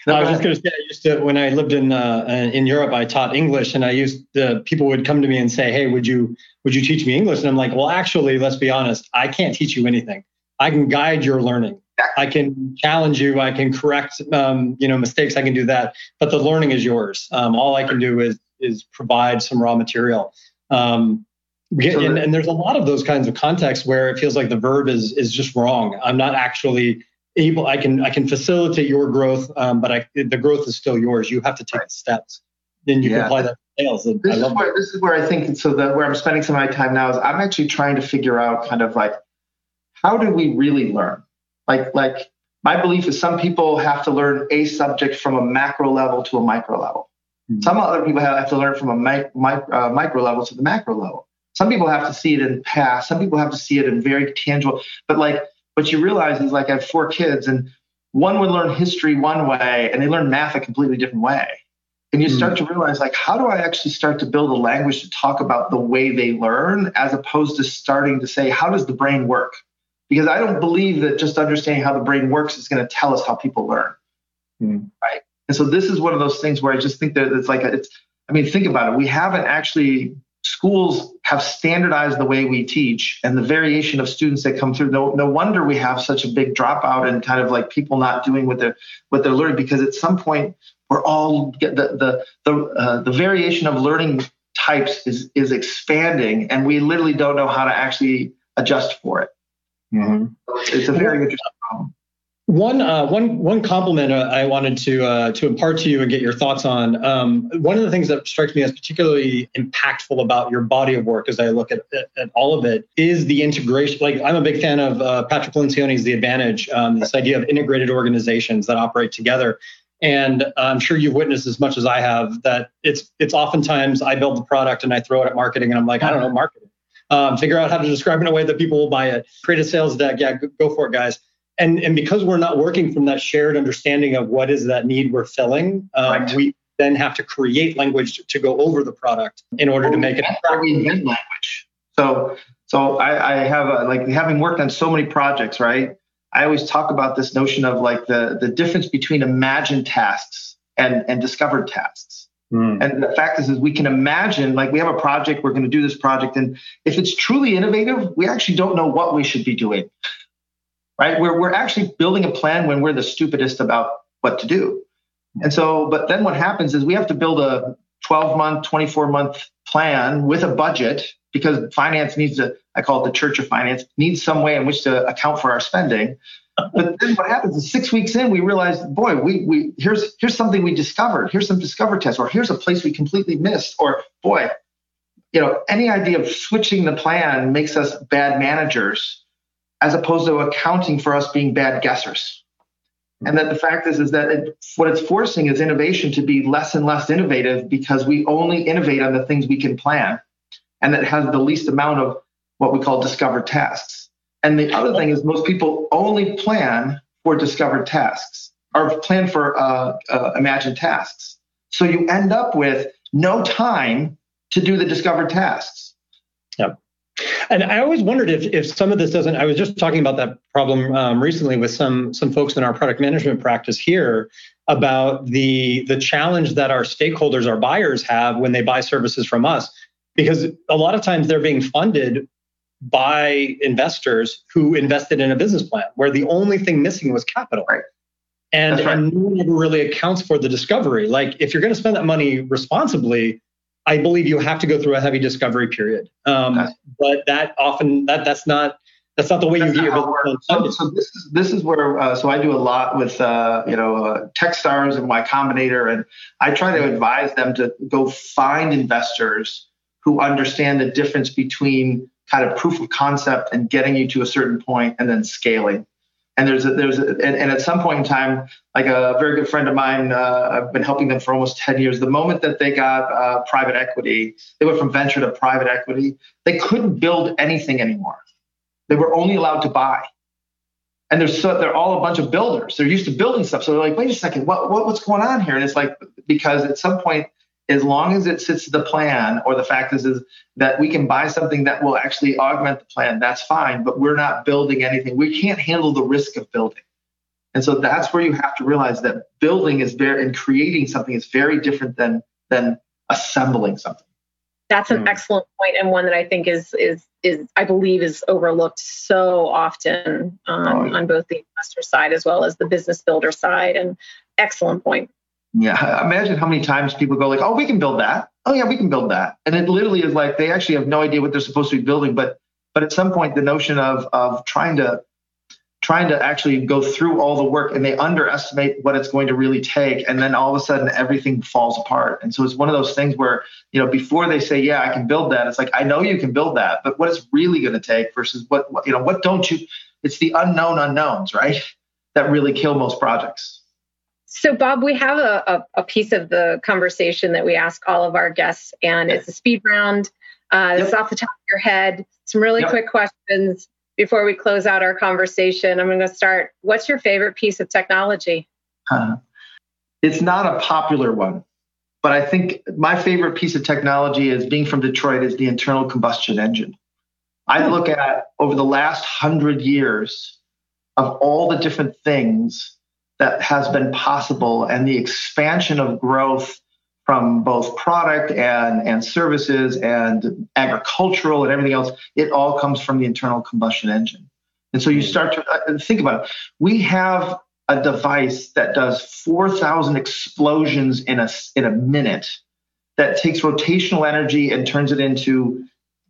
No, I was just going to say, I used to when I lived in uh, in Europe, I taught English, and I used the people would come to me and say, "Hey, would you would you teach me English?" And I'm like, "Well, actually, let's be honest, I can't teach you anything. I can guide your learning. I can challenge you. I can correct um, you know mistakes. I can do that, but the learning is yours. Um, all I can do is is provide some raw material. Um, and, and, there's a lot of those kinds of contexts where it feels like the verb is is just wrong. I'm not actually able. I can I can facilitate your growth, um, but I, the growth is still yours. You have to take the steps. Then you yeah. can apply that sales. this is where this is where I think so that where I'm spending some of my time now is I'm actually trying to figure out kind of like how do we really learn? Like like my belief is some people have to learn a subject from a macro level to a micro level. Mm-hmm. Some other people have to learn from a mic, mic, uh, micro level to the macro level. Some people have to see it in past. Some people have to see it in very tangible. But like what you realize is like I have four kids and one would learn history one way and they learn math a completely different way. And you start mm-hmm. to realize like how do I actually start to build a language to talk about the way they learn as opposed to starting to say how does the brain work? Because I don't believe that just understanding how the brain works is going to tell us how people learn. Mm. Right. And so this is one of those things where I just think that it's like a, it's I mean think about it. We haven't actually schools have standardized the way we teach and the variation of students that come through. No, no wonder we have such a big dropout and kind of like people not doing what they're what they're learning because at some point we're all the the the uh, the variation of learning types is is expanding and we literally don't know how to actually adjust for it. Mm-hmm. It's a very interesting problem. One, uh, one, one compliment uh, I wanted to uh, to impart to you and get your thoughts on. Um, one of the things that strikes me as particularly impactful about your body of work, as I look at, at, at all of it, is the integration. Like I'm a big fan of uh, Patrick Lencioni's The Advantage, um, this idea of integrated organizations that operate together. And I'm sure you've witnessed as much as I have that it's it's oftentimes I build the product and I throw it at marketing and I'm like I don't know marketing. Um, figure out how to describe it in a way that people will buy it. Create a sales deck. Yeah, go for it, guys and and because we're not working from that shared understanding of what is that need we're filling, um, right. we then have to create language to go over the product in order well, to make it. We invent language. So so I, I have a, like having worked on so many projects, right? I always talk about this notion of like the the difference between imagined tasks and and discovered tasks. Mm. And the fact is, is we can imagine like we have a project, we're going to do this project, and if it's truly innovative, we actually don't know what we should be doing right? We're, we're actually building a plan when we're the stupidest about what to do. And so, but then what happens is we have to build a 12 month, 24 month plan with a budget because finance needs to, I call it the church of finance, needs some way in which to account for our spending. But then what happens is six weeks in, we realize, boy, we, we here's here's something we discovered. Here's some discover tests, or here's a place we completely missed, or boy, you know, any idea of switching the plan makes us bad managers as opposed to accounting for us being bad guessers. And that the fact is, is that it, what it's forcing is innovation to be less and less innovative because we only innovate on the things we can plan, and that has the least amount of what we call discovered tasks. And the other thing is, most people only plan for discovered tasks or plan for uh, uh, imagined tasks. So you end up with no time to do the discovered tasks. Yep. And I always wondered if, if some of this doesn't. I was just talking about that problem um, recently with some some folks in our product management practice here about the the challenge that our stakeholders, our buyers, have when they buy services from us, because a lot of times they're being funded by investors who invested in a business plan where the only thing missing was capital. Right. And, right. and no one ever really accounts for the discovery. Like if you're going to spend that money responsibly, I believe you have to go through a heavy discovery period. Um, okay. But that often that that's not that's not the way that's you get your business so, so, this is this is where uh, so I do a lot with uh, you know uh, TechStars and Y Combinator, and I try to advise them to go find investors who understand the difference between kind of proof of concept and getting you to a certain point and then scaling. And there's a, there's a, and, and, at some point in time, like a very good friend of mine, uh, I've been helping them for almost 10 years. The moment that they got uh, private equity, they went from venture to private equity. They couldn't build anything anymore. They were only allowed to buy. And they're so, they're all a bunch of builders. They're used to building stuff. So they're like, wait a second, what, what what's going on here? And it's like because at some point as long as it sits the plan or the fact is, is that we can buy something that will actually augment the plan that's fine but we're not building anything we can't handle the risk of building and so that's where you have to realize that building is very and creating something is very different than than assembling something that's an mm. excellent point and one that i think is is is i believe is overlooked so often um, oh, yeah. on both the investor side as well as the business builder side and excellent point Yeah, imagine how many times people go like, "Oh, we can build that." Oh yeah, we can build that, and it literally is like they actually have no idea what they're supposed to be building. But but at some point, the notion of of trying to trying to actually go through all the work and they underestimate what it's going to really take and then all of a sudden everything falls apart and so it's one of those things where you know before they say yeah i can build that it's like i know you can build that but what it's really going to take versus what, what you know what don't you it's the unknown unknowns right that really kill most projects so, Bob, we have a, a, a, piece of the conversation that we ask all of our guests, and it's a speed round. Uh, yep. It's off the top of your head. Some really yep. quick questions before we close out our conversation. I'm going to start. What's your favorite piece of technology? Uh, it's not a popular one, but I think my favorite piece of technology is being from Detroit is the internal combustion engine. I hmm. look at over the last hundred years of all the different things that has been possible and the expansion of growth from both product and, and services and agricultural and everything else, it all comes from the internal combustion engine. And so you start to uh, think about it. We have a device that does 4,000 explosions in a, in a minute that takes rotational energy and turns it into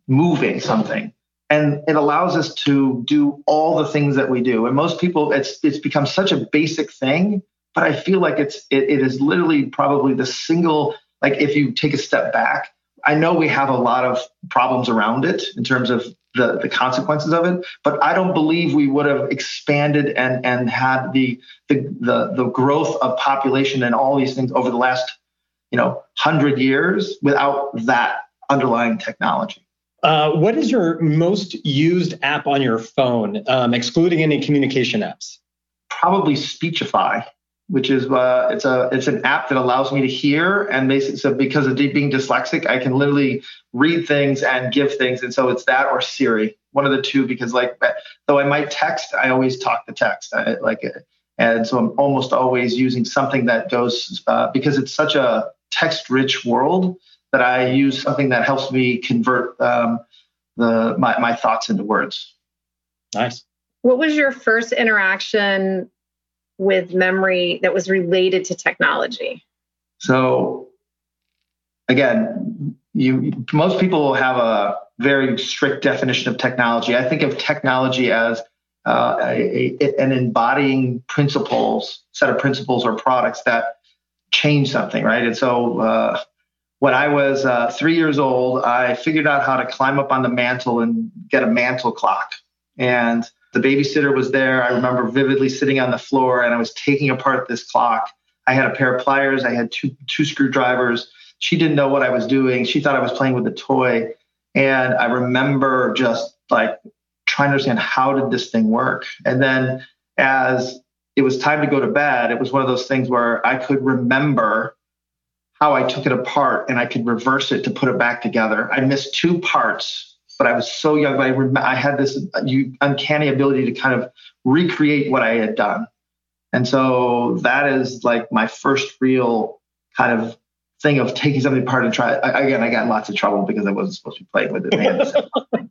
moving something and it allows us to do all the things that we do. And most people it's it's become such a basic thing but i feel like it's it, it is literally probably the single like if you take a step back i know we have a lot of problems around it in terms of the, the consequences of it but i don't believe we would have expanded and and had the the the, the growth of population and all these things over the last you know 100 years without that underlying technology uh, what is your most used app on your phone, um, excluding any communication apps? Probably Speechify, which is uh, it's a it's an app that allows me to hear and basically so because of being dyslexic, I can literally read things and give things, and so it's that or Siri, one of the two. Because like though I might text, I always talk the text, I, like and so I'm almost always using something that goes uh, because it's such a text-rich world that I use something that helps me convert um, the my, my thoughts into words. Nice. What was your first interaction with memory that was related to technology? So again, you most people have a very strict definition of technology. I think of technology as uh, a, a, an embodying principles, set of principles or products that change something, right? And so uh, when I was uh, three years old, I figured out how to climb up on the mantle and get a mantle clock. And the babysitter was there. I remember vividly sitting on the floor and I was taking apart this clock. I had a pair of pliers, I had two, two screwdrivers. She didn't know what I was doing. She thought I was playing with a toy. And I remember just like trying to understand how did this thing work. And then as it was time to go to bed, it was one of those things where I could remember how I took it apart and I could reverse it to put it back together. I missed two parts, but I was so young. But I, rem- I had this uncanny ability to kind of recreate what I had done. And so that is like my first real kind of thing of taking something apart and try. I, again, I got in lots of trouble because I wasn't supposed to be playing with it.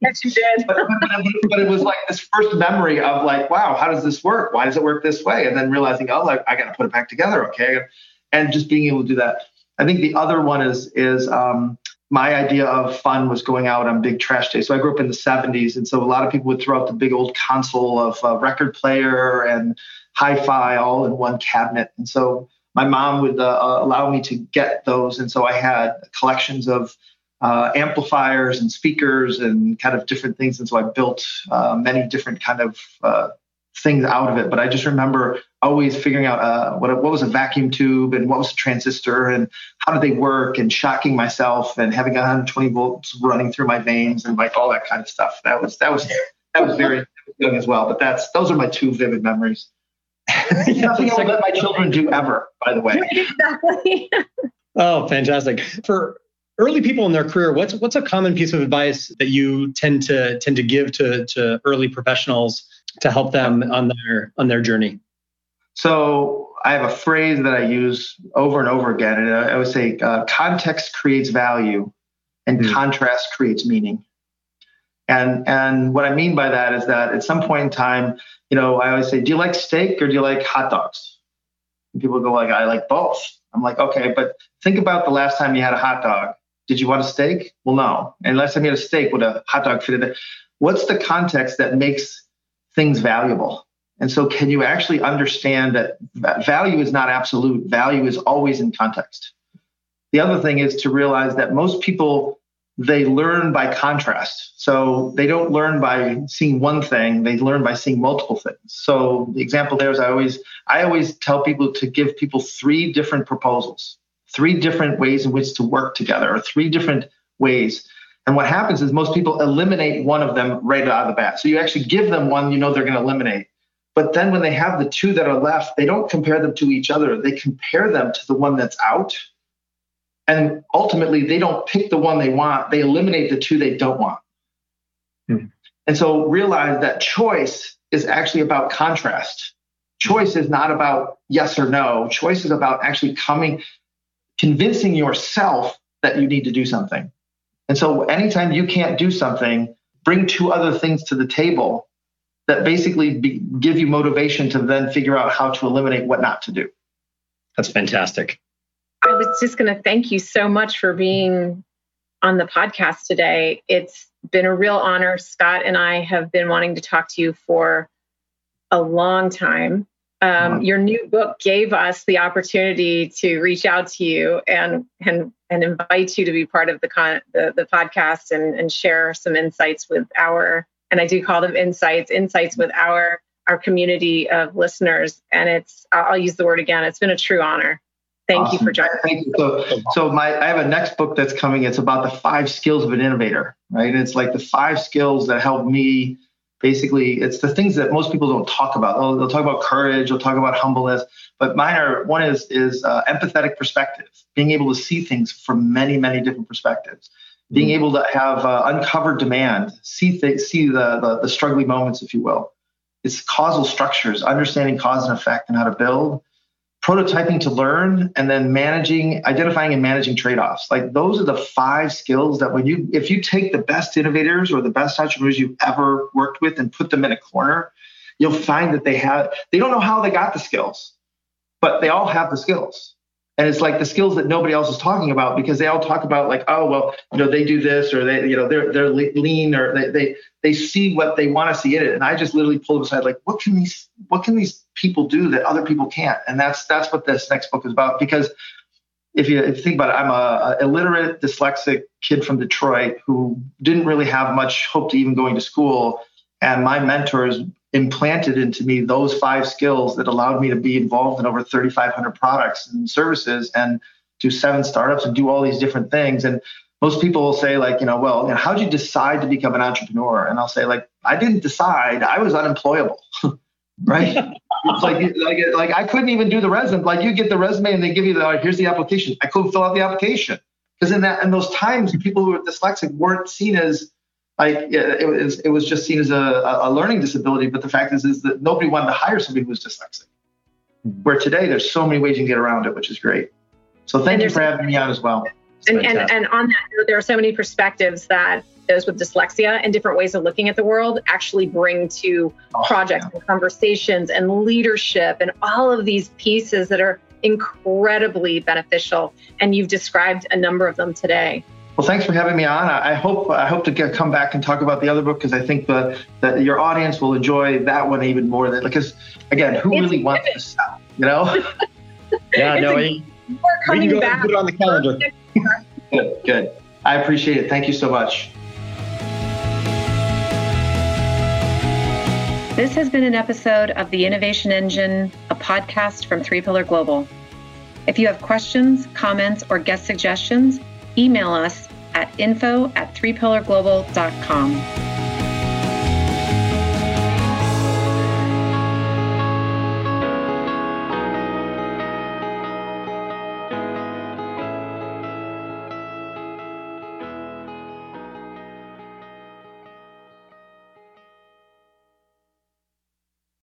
yes, you did. But, but, but, it was like this first memory of like, wow, how does this work? Why does it work this way? And then realizing, oh, like, I got to put it back together. Okay. And just being able to do that. I think the other one is is um, my idea of fun was going out on big trash days. So I grew up in the 70s, and so a lot of people would throw out the big old console of a record player and hi-fi all in one cabinet. And so my mom would uh, allow me to get those, and so I had collections of uh, amplifiers and speakers and kind of different things. And so I built uh, many different kind of uh, things out of it. But I just remember always figuring out uh, what, what was a vacuum tube and what was a transistor and how did they work and shocking myself and having 120 volts running through my veins and like all that kind of stuff. That was that was that was very young as well. But that's those are my two vivid memories. Nothing I would let my children do ever, by the way. Exactly. oh, fantastic. For early people in their career, what's what's a common piece of advice that you tend to tend to give to to early professionals to help them on their on their journey? So I have a phrase that I use over and over again, and I would say uh, context creates value, and mm. contrast creates meaning. And and what I mean by that is that at some point in time, you know, I always say, do you like steak or do you like hot dogs? And people go like, I like both. I'm like, okay, but think about the last time you had a hot dog. Did you want a steak? Well, no. And last time you had a steak, would a hot dog fit in it? What's the context that makes things valuable? And so, can you actually understand that value is not absolute? Value is always in context. The other thing is to realize that most people they learn by contrast. So they don't learn by seeing one thing, they learn by seeing multiple things. So the example there is I always I always tell people to give people three different proposals, three different ways in which to work together, or three different ways. And what happens is most people eliminate one of them right out of the bat. So you actually give them one you know they're going to eliminate. But then when they have the two that are left, they don't compare them to each other. They compare them to the one that's out and ultimately they don't pick the one they want they eliminate the two they don't want hmm. and so realize that choice is actually about contrast choice is not about yes or no choice is about actually coming convincing yourself that you need to do something and so anytime you can't do something bring two other things to the table that basically be, give you motivation to then figure out how to eliminate what not to do that's fantastic I was just going to thank you so much for being on the podcast today. It's been a real honor. Scott and I have been wanting to talk to you for a long time. Um, Your new book gave us the opportunity to reach out to you and and and invite you to be part of the con- the, the podcast and, and share some insights with our and I do call them insights insights with our our community of listeners. And it's I'll use the word again. It's been a true honor. Thank awesome. you for joining. Thank you. So, so my I have a next book that's coming. It's about the five skills of an innovator, right? And it's like the five skills that help me. Basically, it's the things that most people don't talk about. They'll, they'll talk about courage. They'll talk about humbleness. But mine are one is is uh, empathetic perspective, being able to see things from many many different perspectives, being mm-hmm. able to have uh, uncovered demand, see th- see the, the the struggling moments, if you will. It's causal structures, understanding cause and effect, and how to build prototyping to learn and then managing identifying and managing trade-offs. Like those are the five skills that when you if you take the best innovators or the best entrepreneurs you've ever worked with and put them in a corner you'll find that they have they don't know how they got the skills but they all have the skills and it's like the skills that nobody else is talking about because they all talk about like oh well you know they do this or they you know they're they're lean or they they they see what they want to see in it. And i just literally pull aside like what can these what can these people do that other people can't? And that's that's what this next book is about because if you, if you think about it i'm a, a illiterate dyslexic kid from detroit who didn't really have much hope to even going to school. And my mentors implanted into me those five skills that allowed me to be involved in over 3,500 products and services and do seven startups and do all these different things. And most people will say, like, you know, well, you know, how'd you decide to become an entrepreneur? And I'll say, like, I didn't decide. I was unemployable, right? it's like, like, like I couldn't even do the resume. Like, you get the resume and they give you the, here's the application. I couldn't fill out the application because in that in those times, people who were dyslexic weren't seen as like it was it was just seen as a, a learning disability. But the fact is is that nobody wanted to hire somebody who was dyslexic. Mm-hmm. Where today there's so many ways you can get around it, which is great. So thank you for having me on as well. And, and, and on that note, there are so many perspectives that those with dyslexia and different ways of looking at the world actually bring to oh, projects yeah. and conversations and leadership and all of these pieces that are incredibly beneficial. And you've described a number of them today. Well, thanks for having me on. I hope I hope to get, come back and talk about the other book because I think the, that your audience will enjoy that one even more. Than because again, who it's really wants to sell? You know? yeah, no, we can go back. put it on the calendar. good, good. I appreciate it. Thank you so much. This has been an episode of The Innovation Engine, a podcast from Three Pillar Global. If you have questions, comments, or guest suggestions email us at info at threepillarglobal.com.